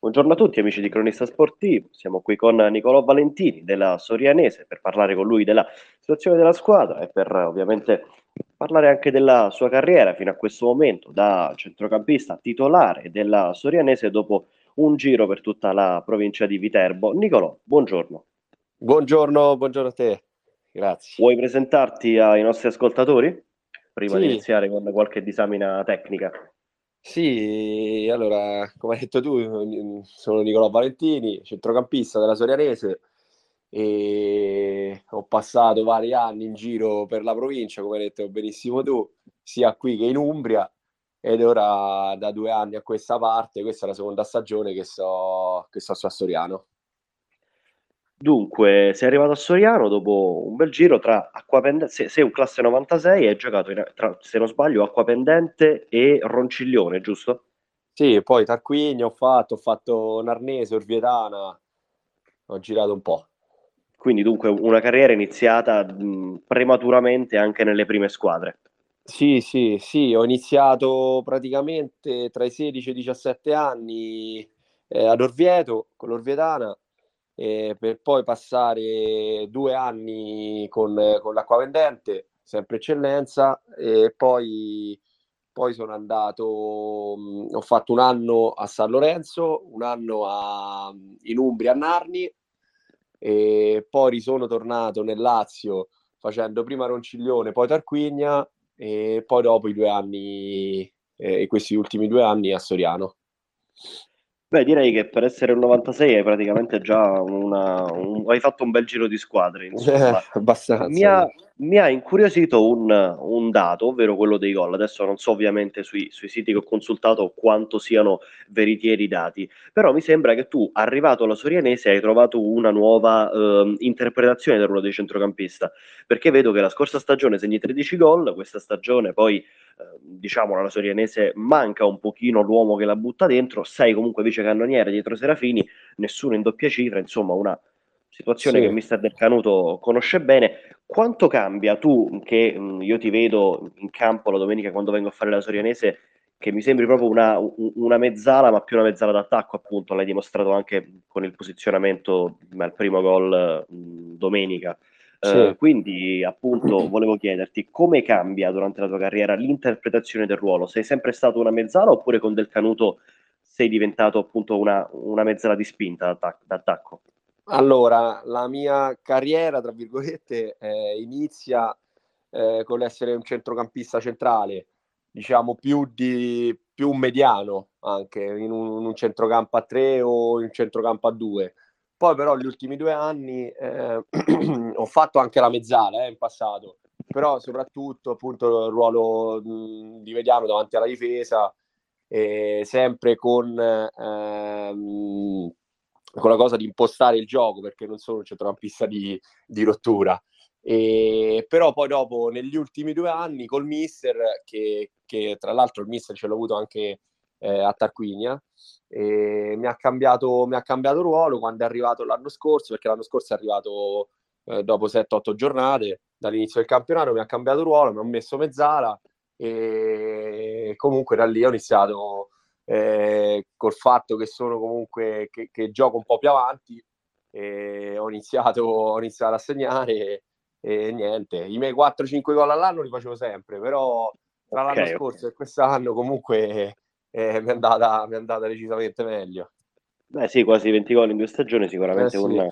Buongiorno a tutti amici di Cronista Sportivo, siamo qui con Nicolò Valentini della Sorianese per parlare con lui della situazione della squadra e per ovviamente parlare anche della sua carriera fino a questo momento da centrocampista titolare della Sorianese dopo un giro per tutta la provincia di Viterbo. Nicolò, buongiorno. Buongiorno, buongiorno a te, grazie. Vuoi presentarti ai nostri ascoltatori prima sì. di iniziare con qualche disamina tecnica? Sì, allora, come hai detto tu, sono Nicolò Valentini, centrocampista della Sorianese e ho passato vari anni in giro per la provincia, come hai detto benissimo tu, sia qui che in Umbria ed ora da due anni a questa parte, questa è la seconda stagione che sto, che su a Soriano. Dunque, sei arrivato a Soriano dopo un bel giro tra Acquapendente, sei, sei un classe 96 e hai giocato, in, tra, se non sbaglio, Acquapendente e Ronciglione, giusto? Sì, poi Tarquini ho fatto, ho fatto Narnese, Orvietana, ho girato un po'. Quindi dunque una carriera iniziata mh, prematuramente anche nelle prime squadre. Sì, sì, sì, ho iniziato praticamente tra i 16 e i 17 anni eh, ad Orvieto con l'Orvietana eh, per poi passare due anni con, con l'acquavendente, sempre eccellenza, e poi, poi sono andato, mh, ho fatto un anno a San Lorenzo, un anno a, in Umbria a Narni, e poi sono tornato nel Lazio facendo prima Ronciglione, poi Tarquigna e poi dopo i due anni, eh, questi ultimi due anni a Soriano. Beh, direi che per essere un 96 hai praticamente già una, un, hai fatto un bel giro di squadre. Insomma. Eh, abbastanza. Mi ha, mi ha incuriosito un, un, dato, ovvero quello dei gol. Adesso non so ovviamente sui, sui, siti che ho consultato quanto siano veritieri i dati, però mi sembra che tu, arrivato alla Sorianese, hai trovato una nuova eh, interpretazione del ruolo di centrocampista, perché vedo che la scorsa stagione segni 13 gol, questa stagione poi Ehm, diciamo alla Sorianese manca un pochino l'uomo che la butta dentro, sei comunque vice cannoniere dietro Serafini, nessuno in doppia cifra, insomma una situazione sì. che mister Del Canuto conosce bene. Quanto cambia tu, che mh, io ti vedo in campo la domenica quando vengo a fare la Sorianese, che mi sembri proprio una, una mezzala, ma più una mezzala d'attacco, appunto, l'hai dimostrato anche con il posizionamento al primo gol mh, domenica. Sì. Uh, quindi, appunto, volevo chiederti come cambia durante la tua carriera l'interpretazione del ruolo? Sei sempre stato una mezzala oppure con Del Canuto sei diventato appunto una, una mezzala di spinta d'attacco? Allora, la mia carriera, tra virgolette, eh, inizia eh, con l'essere un centrocampista centrale, diciamo più, di, più mediano anche, in un, in un centrocampo a tre o in un centrocampo a due. Poi però gli ultimi due anni eh, ho fatto anche la mezzala eh, in passato, però soprattutto appunto il ruolo mh, di mediano davanti alla difesa, eh, sempre con, ehm, con la cosa di impostare il gioco, perché non sono un centrocampista di, di rottura. E, però poi dopo, negli ultimi due anni, col mister, che, che tra l'altro il mister ce l'ho avuto anche eh, a Tarquinia, mi ha, cambiato, mi ha cambiato ruolo quando è arrivato l'anno scorso, perché l'anno scorso è arrivato eh, dopo 7-8 giornate dall'inizio del campionato, mi ha cambiato ruolo, mi ha messo mezzala e comunque da lì ho iniziato eh, col fatto che sono comunque che, che, gioco un po' più avanti e ho iniziato, ho iniziato a segnare e, e niente, i miei 4-5 gol all'anno li facevo sempre, però tra okay, l'anno scorso okay. e quest'anno comunque eh, mi, è andata, mi, è andata, decisamente meglio. Beh sì, quasi 20 gol in due stagioni, sicuramente eh, sì. un,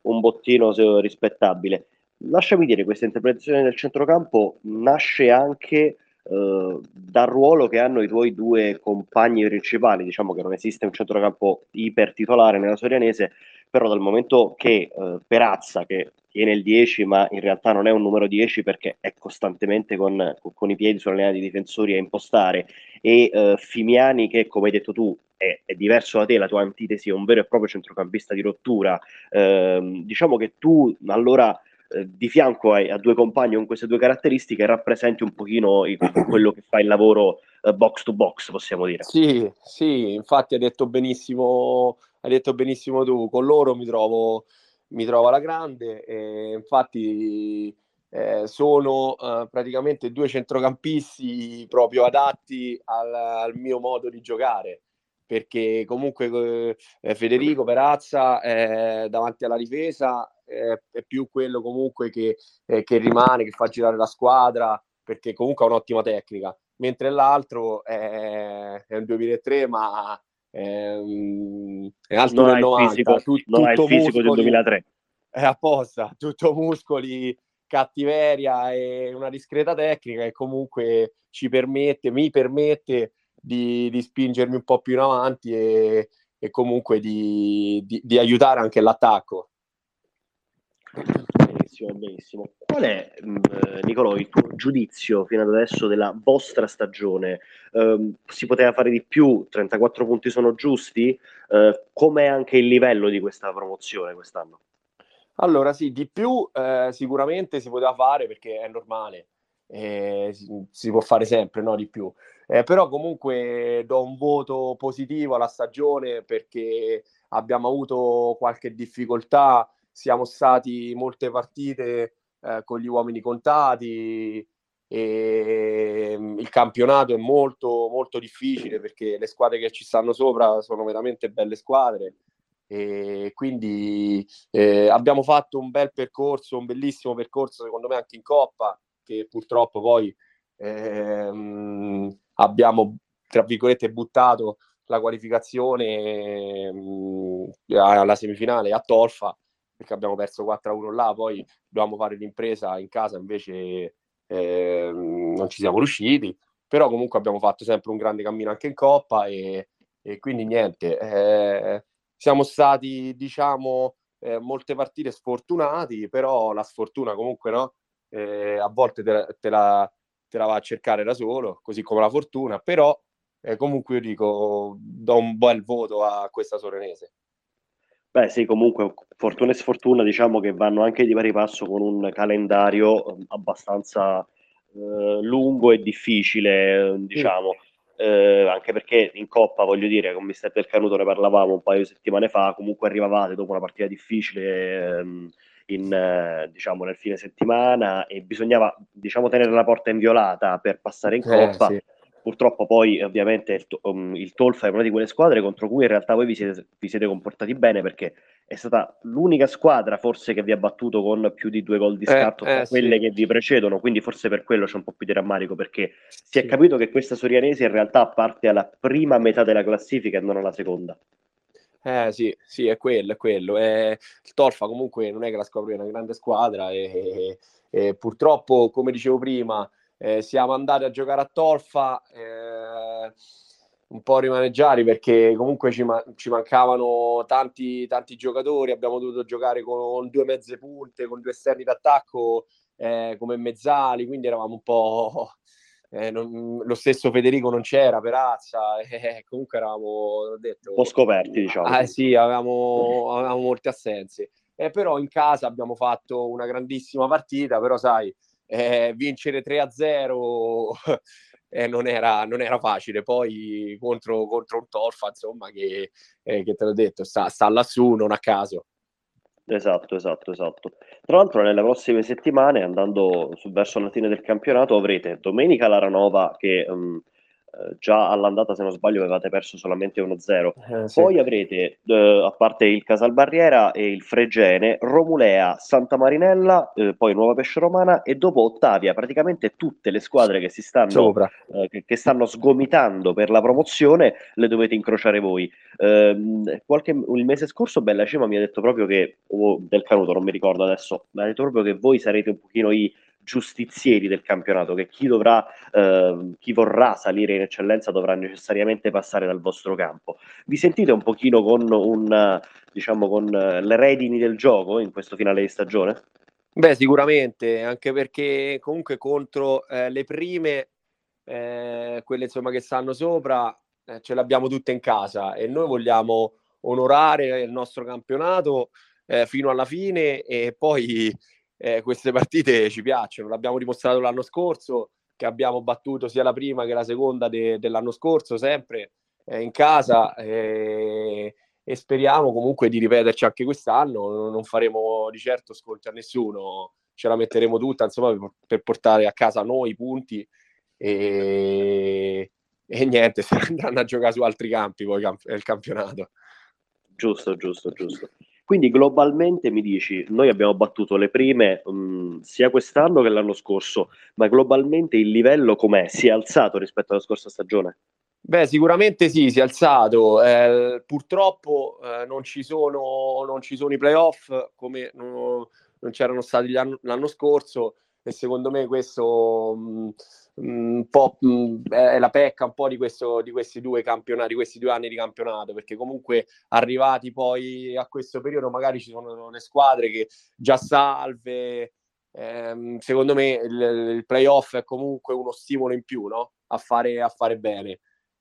un bottino rispettabile. Lasciami dire, questa interpretazione del centrocampo nasce anche eh, dal ruolo che hanno i tuoi due compagni principali, diciamo che non esiste un centrocampo iper titolare nella Sorianese, però dal momento che eh, Perazza, che tiene il 10 ma in realtà non è un numero 10 perché è costantemente con, con i piedi sulla linea di difensori a impostare, e eh, Fimiani che come hai detto tu è, è, diverso da te, la tua antitesi è un vero e proprio centrocampista di rottura, eh, diciamo che tu allora eh, di fianco a, a, due compagni con queste due caratteristiche rappresenti un pochino il, quello che fa il lavoro uh, box to box, possiamo dire. Sì, sì, infatti hai detto benissimo, hai detto benissimo tu, con loro mi trovo, mi trovo alla grande, e infatti eh, sono uh, praticamente due centrocampisti proprio adatti al, al, mio modo di giocare. perché comunque eh, Federico Perazza eh, davanti alla difesa eh, è più quello comunque che, eh, che, rimane, che fa girare la squadra, perché comunque ha un'ottima tecnica, mentre l'altro è, è un 2003 ma ehm, è alto non 90, fisico, tu, non tutto il fisico muscoli, del 2003. È apposta, tutto muscoli, cattiveria e una discreta tecnica che comunque ci permette, mi permette di, di spingermi un po' più in avanti e, e comunque di, di, di aiutare anche l'attacco. Benissimo, benissimo. Qual è, mh, mm, Nicolò, il tuo giudizio fino ad adesso della vostra stagione? Uh, si poteva fare di più? 34 punti sono giusti? Uh, com'è anche il livello di questa promozione quest'anno? Allora, sì, di più eh, sicuramente si poteva fare perché è normale, eh, si, si, può fare sempre, no? Di più. Eh, però comunque do un voto positivo alla stagione perché abbiamo avuto qualche difficoltà siamo stati molte partite eh, con gli uomini contati e mm, il campionato è molto molto difficile perché le squadre che ci stanno sopra sono veramente belle squadre. E quindi eh, abbiamo fatto un bel percorso, un bellissimo percorso secondo me anche in Coppa che purtroppo poi ehm, abbiamo tra virgolette buttato la qualificazione mh, mm, alla semifinale a Tolfa perché abbiamo perso 4-1 là, poi dovevamo fare l'impresa in casa, invece eh, non ci siamo riusciti, però comunque abbiamo fatto sempre un grande cammino anche in Coppa e, e quindi niente, eh, siamo stati diciamo eh, molte partite sfortunati, però la sfortuna comunque no, eh, a volte te, te, la, te la va a cercare da solo, così come la fortuna, però eh, comunque io dico do un bel voto a questa Sorenese. Beh, sì, comunque fortuna e sfortuna diciamo che vanno anche di pari passo con un calendario ehm, abbastanza eh, lungo e difficile, diciamo. Eh, anche perché in Coppa, voglio dire, con Mister del Canuto ne parlavamo un paio di settimane fa, comunque arrivavate dopo una partita difficile ehm, in, eh, diciamo, nel fine settimana e bisognava diciamo, tenere la porta inviolata per passare in eh, Coppa. Sì Purtroppo poi ovviamente il, um, il Tolfa è una di quelle squadre contro cui in realtà voi vi siete, vi siete, comportati bene perché è stata l'unica squadra forse che vi ha battuto con più di due gol di eh, scatto eh, tra eh, quelle sì. che vi precedono, quindi forse per quello c'è un po' più di rammarico perché si è capito che questa Sorianese in realtà parte alla prima metà della classifica e non alla seconda. Eh sì, sì, è quello, è quello. È... Il Tolfa comunque non è che la scopri una grande squadra e, e, e purtroppo, come dicevo prima, eh, siamo andati a giocare a Tolfa eh, un po' rimaneggiati perché comunque ci, ma- ci mancavano tanti, tanti, giocatori, abbiamo dovuto giocare con due mezze punte, con due esterni d'attacco eh, come mezzali, quindi eravamo un po'... Eh, non, lo stesso Federico non c'era, Perazza, eh, comunque eravamo detto, un po' scoperti, diciamo. Ah, sì, avevamo, avevamo molte assenze. Eh, però in casa abbiamo fatto una grandissima partita, però sai, eh, vincere 3-0 eh, non, era, non, era, facile. Poi contro, contro un Torfa, insomma, che, eh, che te l'ho detto, sta, sta lassù, non a caso. Esatto, esatto, esatto. Tra l'altro, nelle prossime settimane, andando verso la fine del campionato, avrete domenica Laranova che um, già all'andata, se non sbaglio, avevate perso solamente 1-0. Eh, sì. Poi avrete, eh, a parte il Casalbarriera e il Fregene, Romulea, Santa Marinella, eh, poi Nuova Pesce Romana e dopo Ottavia. Praticamente tutte le squadre che si stanno, eh, che, che, stanno sgomitando per la promozione le dovete incrociare voi. Ehm, qualche, il mese scorso Bella Cima mi ha detto proprio che, o del Canuto, non mi ricordo adesso, mi ha detto proprio che voi sarete un pochino i giustizieri del campionato, che chi, dovrà, eh, chi vorrà salire in eccellenza dovrà necessariamente passare dal vostro campo. Vi sentite un pochino con, un, diciamo, con le redini del gioco in questo finale di stagione? Beh, sicuramente, anche perché comunque contro eh, le prime, eh, quelle insomma che stanno sopra, eh, ce l'abbiamo tutte in casa e noi vogliamo onorare il nostro campionato eh, fino alla fine e poi eh, queste partite ci piacciono. L'abbiamo dimostrato l'anno scorso, che abbiamo battuto sia la prima che la seconda de- dell'anno scorso, sempre eh, in casa. Eh, e speriamo comunque di ripeterci anche quest'anno. Non faremo di certo sconti a nessuno, ce la metteremo tutta insomma per, portare a casa noi i punti e, e niente, andranno a giocare su altri campi poi il campionato. Giusto, giusto, giusto. Quindi globalmente mi dici, noi abbiamo battuto le prime mh, mm, sia quest'anno che l'anno scorso, ma globalmente il livello com'è? Si è alzato rispetto alla scorsa stagione? Beh, sicuramente sì, si è alzato. Eh, purtroppo eh, non, ci sono, non ci sono i playoff come non, non c'erano stati l'anno, l'anno, scorso e secondo me questo mh, mm, un po' mm, è la pecca un po' di, questo, di questi due campionati, questi due anni di campionato, perché comunque arrivati poi a questo periodo magari ci sono le squadre che già salve. Ehm, secondo me il, il playoff è comunque uno stimolo in più no? a, fare, a fare bene.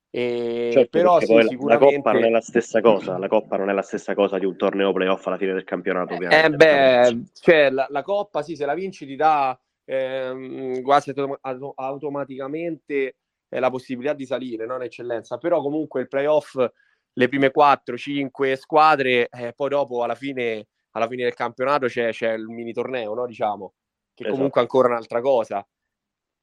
E certo, però sì, sicuramente... la Coppa non è la stessa cosa, la Coppa non è la stessa cosa di un torneo playoff alla fine del campionato. Eh, beh, cioè, la, la, Coppa sì, se la vinci ti dà ehm, quasi autom- automaticamente eh, la possibilità di salire, non eccellenza, però comunque il playoff, le prime 4-5 squadre, eh, poi dopo alla fine, alla fine del campionato c'è, c'è, il mini torneo, no? diciamo, che esatto. comunque è ancora un'altra cosa.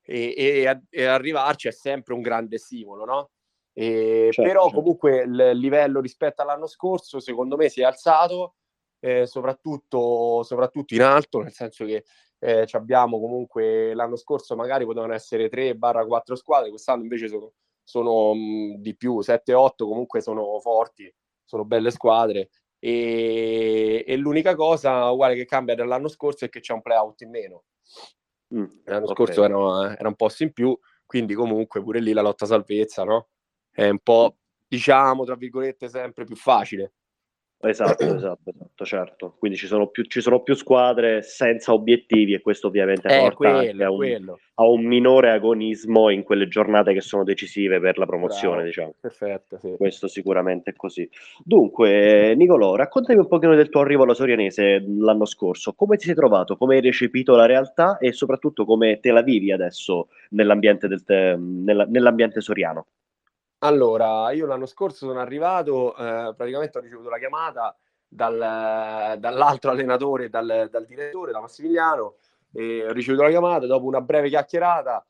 E, e, e arrivarci è sempre un grande stimolo, no? Eh, certo, però certo. comunque il livello rispetto all'anno scorso secondo me si è alzato, eh, soprattutto, soprattutto, in alto, nel senso che eh, abbiamo comunque l'anno scorso magari potevano essere 3-4 squadre, quest'anno invece sono, sono mh, di più, 7-8 comunque sono forti, sono belle squadre. E, e, l'unica cosa uguale che cambia dall'anno scorso è che c'è un playout in meno. Mm, L'anno okay. scorso era, era un posto in più, quindi comunque pure lì la lotta salvezza, no? è un po', diciamo, tra virgolette, sempre più facile. Esatto, esatto, esatto, certo. Quindi ci sono, più, ci sono più squadre senza obiettivi e questo ovviamente eh, porta quello, a, un, a, un, minore agonismo in quelle giornate che sono decisive per la promozione, Bravo, diciamo. Perfetto, sì. Questo sicuramente è così. Dunque, Nicolò, raccontami un pochino del tuo arrivo alla Sorianese l'anno scorso. Come ti sei trovato? Come hai recepito la realtà e soprattutto come te la vivi adesso nell'ambiente, del te, nella, nell'ambiente soriano? Allora, io l'anno scorso sono arrivato, eh, praticamente ho ricevuto la chiamata dal, dall'altro allenatore, dal, dal, direttore, da Massimiliano, e ho ricevuto la chiamata dopo una breve chiacchierata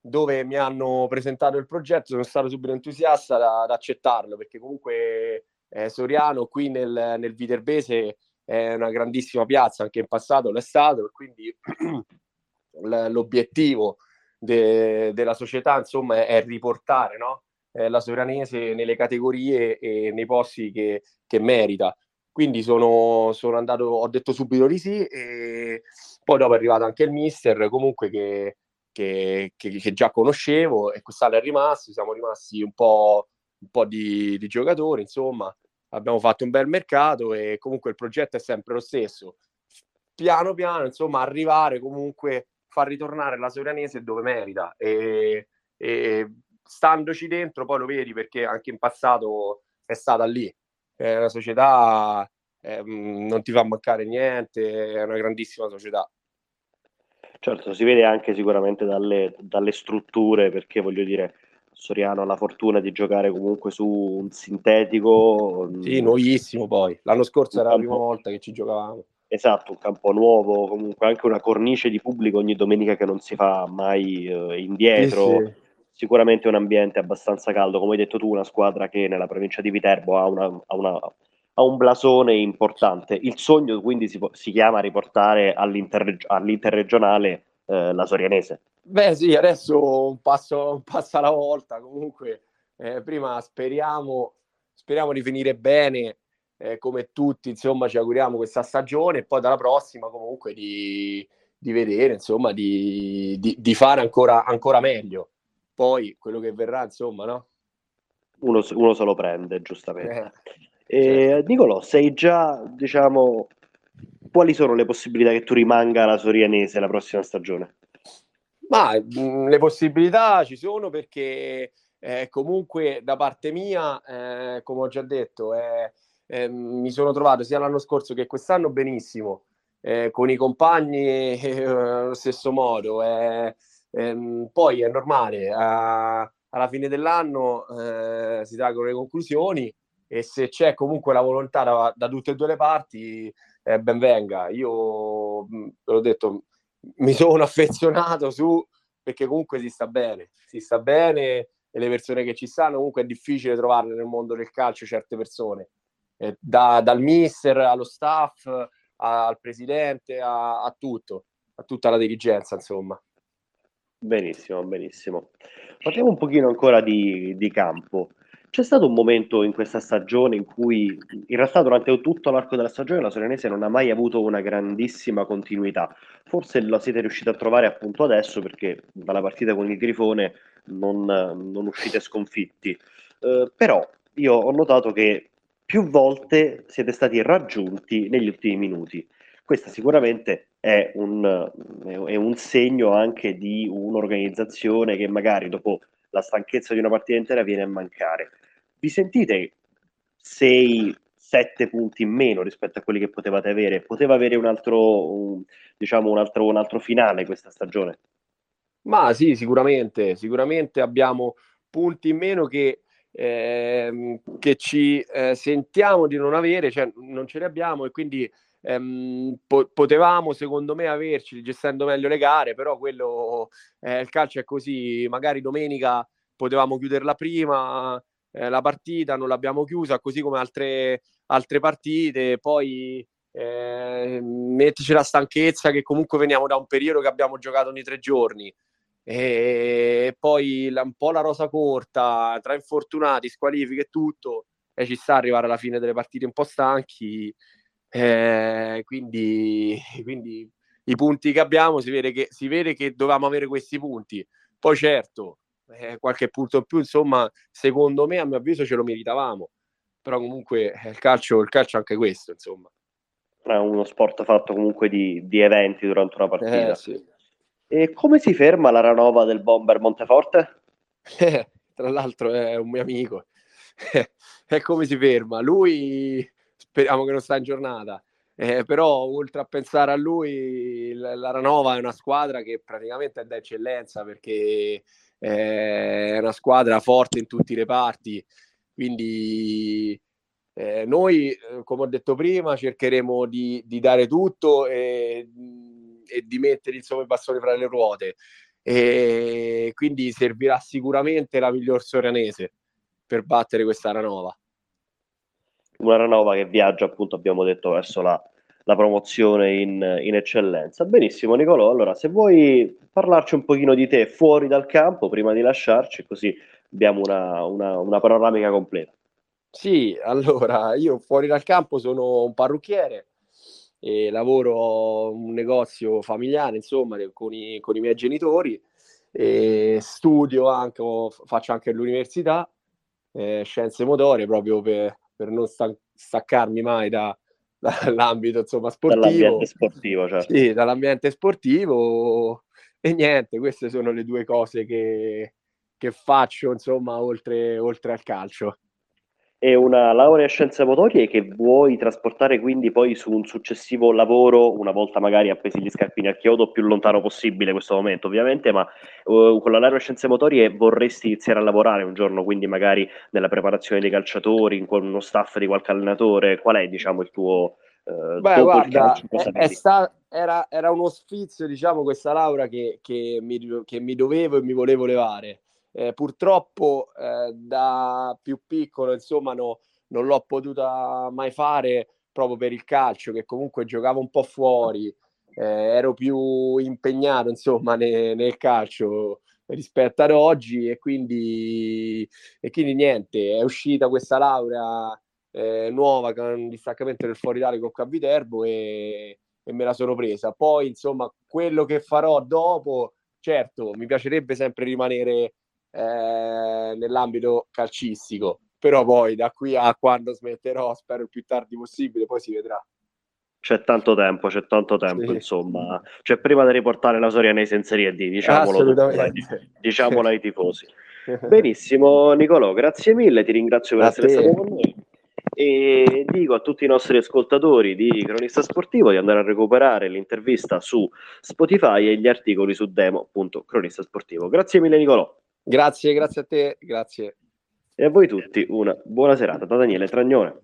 dove mi hanno presentato il progetto, sono stato subito entusiasta ad accettarlo perché comunque eh, Soriano qui nel, nel Viterbese è una grandissima piazza, anche in passato l'è stato, quindi l'obiettivo de, della società insomma è, è riportare no? Eh, la Sovranese nelle categorie e nei posti che, che merita. Quindi sono, sono, andato, ho detto subito di sì e poi dopo è arrivato anche il mister comunque che, che, che, già conoscevo e quest'anno è rimasto, siamo rimasti un po', un po di, di giocatori, insomma abbiamo fatto un bel mercato e comunque il progetto è sempre lo stesso. Piano piano, insomma, arrivare comunque, far ritornare la Sovranese dove merita e, e standoci dentro poi lo vedi perché anche in passato è stata lì. È una società, eh, non ti fa mancare niente, è una grandissima società. Certo, si vede anche sicuramente dalle, dalle strutture, perché voglio dire, Soriano ha la fortuna di giocare comunque su un sintetico. Sì, nuovissimo poi. L'anno scorso era campo... la prima volta che ci giocavamo. Esatto, un campo nuovo, comunque anche una cornice di pubblico ogni domenica che non si fa mai eh, indietro. Sì, sì sicuramente un ambiente abbastanza caldo, come hai detto tu, una squadra che nella provincia di Viterbo ha, una, ha, una, ha un blasone importante. Il sogno quindi si, si chiama riportare all'interreg- all'interregionale eh, la Sorianese. Beh sì, adesso un passo, un passo alla volta, comunque eh, prima speriamo, speriamo di finire bene, eh, come tutti insomma ci auguriamo questa stagione e poi dalla prossima comunque di, di vedere, insomma, di, di, di fare ancora, ancora meglio poi quello che verrà, insomma, no? Uno, uno se lo prende, giustamente. Eh, e, certo. Nicolò, sei già, diciamo, quali sono le possibilità che tu rimanga alla Sorianese la prossima stagione? Ma mh, mm, le possibilità ci sono perché eh, comunque da parte mia, eh, come ho già detto, eh, eh mi sono trovato sia l'anno scorso che quest'anno benissimo, eh, con i compagni eh, allo stesso modo. Eh, Ehm, poi è normale, a, alla fine dell'anno eh, si traggono le conclusioni e se c'è comunque la volontà da, da tutte e due le parti, eh, ben venga. Io, mm, ve l'ho detto, mi sono affezionato su perché comunque si sta bene, si sta bene e le persone che ci stanno, comunque è difficile trovarle nel mondo del calcio certe persone, eh, da, dal mister allo staff, al presidente, a, a tutto, a tutta la dirigenza, insomma. Benissimo, benissimo. Parliamo un pochino ancora di, di campo. C'è stato un momento in questa stagione in cui, in realtà, durante tutto l'arco della stagione, la Sorenese non ha mai avuto una grandissima continuità. Forse la siete riusciti a trovare appunto adesso perché dalla partita con il Grifone non, non uscite sconfitti. Eh, però io ho notato che più volte siete stati raggiunti negli ultimi minuti. Questa sicuramente è un, è un segno anche di un'organizzazione che magari dopo la stanchezza di una partita intera viene a mancare. Vi sentite 6, 7 punti in meno rispetto a quelli che potevate avere? Poteva avere un altro, un, diciamo, un altro, un altro finale questa stagione? Ma sì, sicuramente, sicuramente abbiamo punti in meno che, eh, che ci eh, sentiamo di non avere, cioè non ce li abbiamo e quindi ehm, po- potevamo secondo me averci gestendo meglio le gare, però quello eh, il calcio è così, magari domenica potevamo chiuderla prima, eh, la partita non l'abbiamo chiusa, così come altre, altre partite, poi eh, mettici la stanchezza che comunque veniamo da un periodo che abbiamo giocato ogni tre giorni. E poi la, un po' la rosa corta tra infortunati, squalifiche e tutto e ci sta arrivare alla fine delle partite un po' stanchi eh, quindi, quindi i punti che abbiamo si vede che, si vede che dovevamo avere questi punti. Poi certo, eh, qualche punto in più, insomma, secondo me, a mio avviso, ce lo meritavamo. Però comunque eh, il calcio, il calcio è anche questo, insomma. È uno sport fatto comunque di, di eventi durante una partita. Eh, sì. E come si ferma la ranova del bomber Monteforte? tra l'altro è un mio amico. e come si ferma? Lui speriamo che non sta in giornata. Eh, però oltre a pensare a lui, la Ranova è una squadra che praticamente è da eccellenza perché eh, è una squadra forte in tutti i reparti. Quindi eh, noi, eh, come ho detto prima, cercheremo di, di dare tutto e, e, di mettere insomma, i bastoni fra le ruote. E quindi servirà sicuramente la miglior Sorianese per battere questa Ranova una Ranova che viaggia, appunto, abbiamo detto, verso la, la promozione in, in, eccellenza. Benissimo, Nicolò. Allora, se vuoi parlarci un pochino di te fuori dal campo prima di lasciarci, così abbiamo una, una, una panoramica completa. Sì, allora, io fuori dal campo sono un parrucchiere lavoro un negozio familiare, insomma, con i, con i miei genitori studio anche, faccio anche l'università, eh, scienze motorie, proprio per, per non staccarmi mai da, dall'ambito insomma, sportivo. Dall'ambiente sportivo, certo. Sì, dall'ambiente sportivo. E niente, queste sono le due cose che, che faccio, insomma, oltre, oltre al calcio e una laurea in scienze motorie che vuoi trasportare quindi poi su un successivo lavoro, una volta magari appesi gli scarpini al chiodo, più lontano possibile questo momento ovviamente, ma uh, con la laurea in scienze motorie vorresti iniziare a lavorare un giorno, quindi magari nella preparazione dei calciatori, con uno staff di qualche allenatore, qual è diciamo il tuo... Uh, Beh, guarda, è, è sta, era, era, uno sfizio, diciamo, questa laurea che, che, mi, che mi dovevo e mi volevo levare eh, purtroppo eh, da più piccolo, insomma, no, non l'ho potuta mai fare proprio per il calcio, che comunque giocavo un po' fuori, eh, ero più impegnato, insomma, ne, nel calcio rispetto ad oggi e quindi, e quindi niente, è uscita questa laurea eh, nuova con distaccamento del fuori Italia con Caviterbo e, e me la sono presa. Poi, insomma, quello che farò dopo, certo, mi piacerebbe sempre rimanere eh, nell'ambito calcistico. Però poi da qui a quando smetterò, spero il più tardi possibile, poi si vedrà. C'è tanto tempo, c'è tanto tempo, sì. insomma. Cioè, prima di riportare la Sorianese in Serie D, diciamolo, diciamolo ai tifosi. Benissimo, Nicolò, grazie mille, ti ringrazio per a essere te. stato con noi. E dico a tutti i nostri ascoltatori di Cronista Sportivo di andare a recuperare l'intervista su Spotify e gli articoli su demo.cronistasportivo. Sportivo. Grazie mille, Nicolò. Grazie, grazie a te, grazie. E a voi tutti una buona serata da Daniele Tragnone.